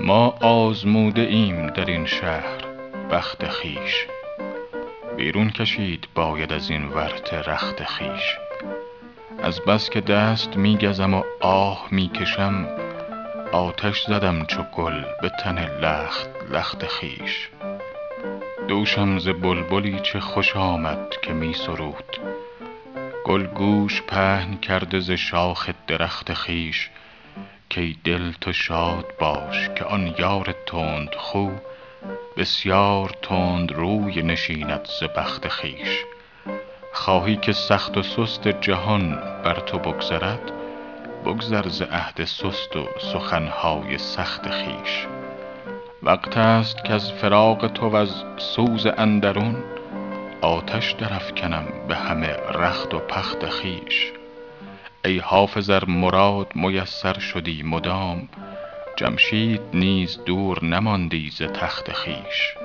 ما آزموده ایم در این شهر بخت خویش. بیرون کشید باید از این ورطه رخت خویش. از بس که دست می گزم و آه می کشم آتش زدم چو گل به تن لخت لخت خویش. دوشم ز بلبلی چه خوش آمد که می سرود گل گوش پهن کرده ز شاخ درخت خویش. کای دل تو شاد باش که آن یار تندخو بسیار تندروی نشیند ز بخت خویش. خواهی که سخت و سست جهان بر تو بگذرد بگذر ز عهد سست و سخن های سخت خویش. وقت است کز فراق تو وز سوز اندرون آتش درافکنم به همه رخت و بخت خویش. ای حافظ مراد میسر شدی مدام. جمشید نیز دور نماندی ز تخت خویش.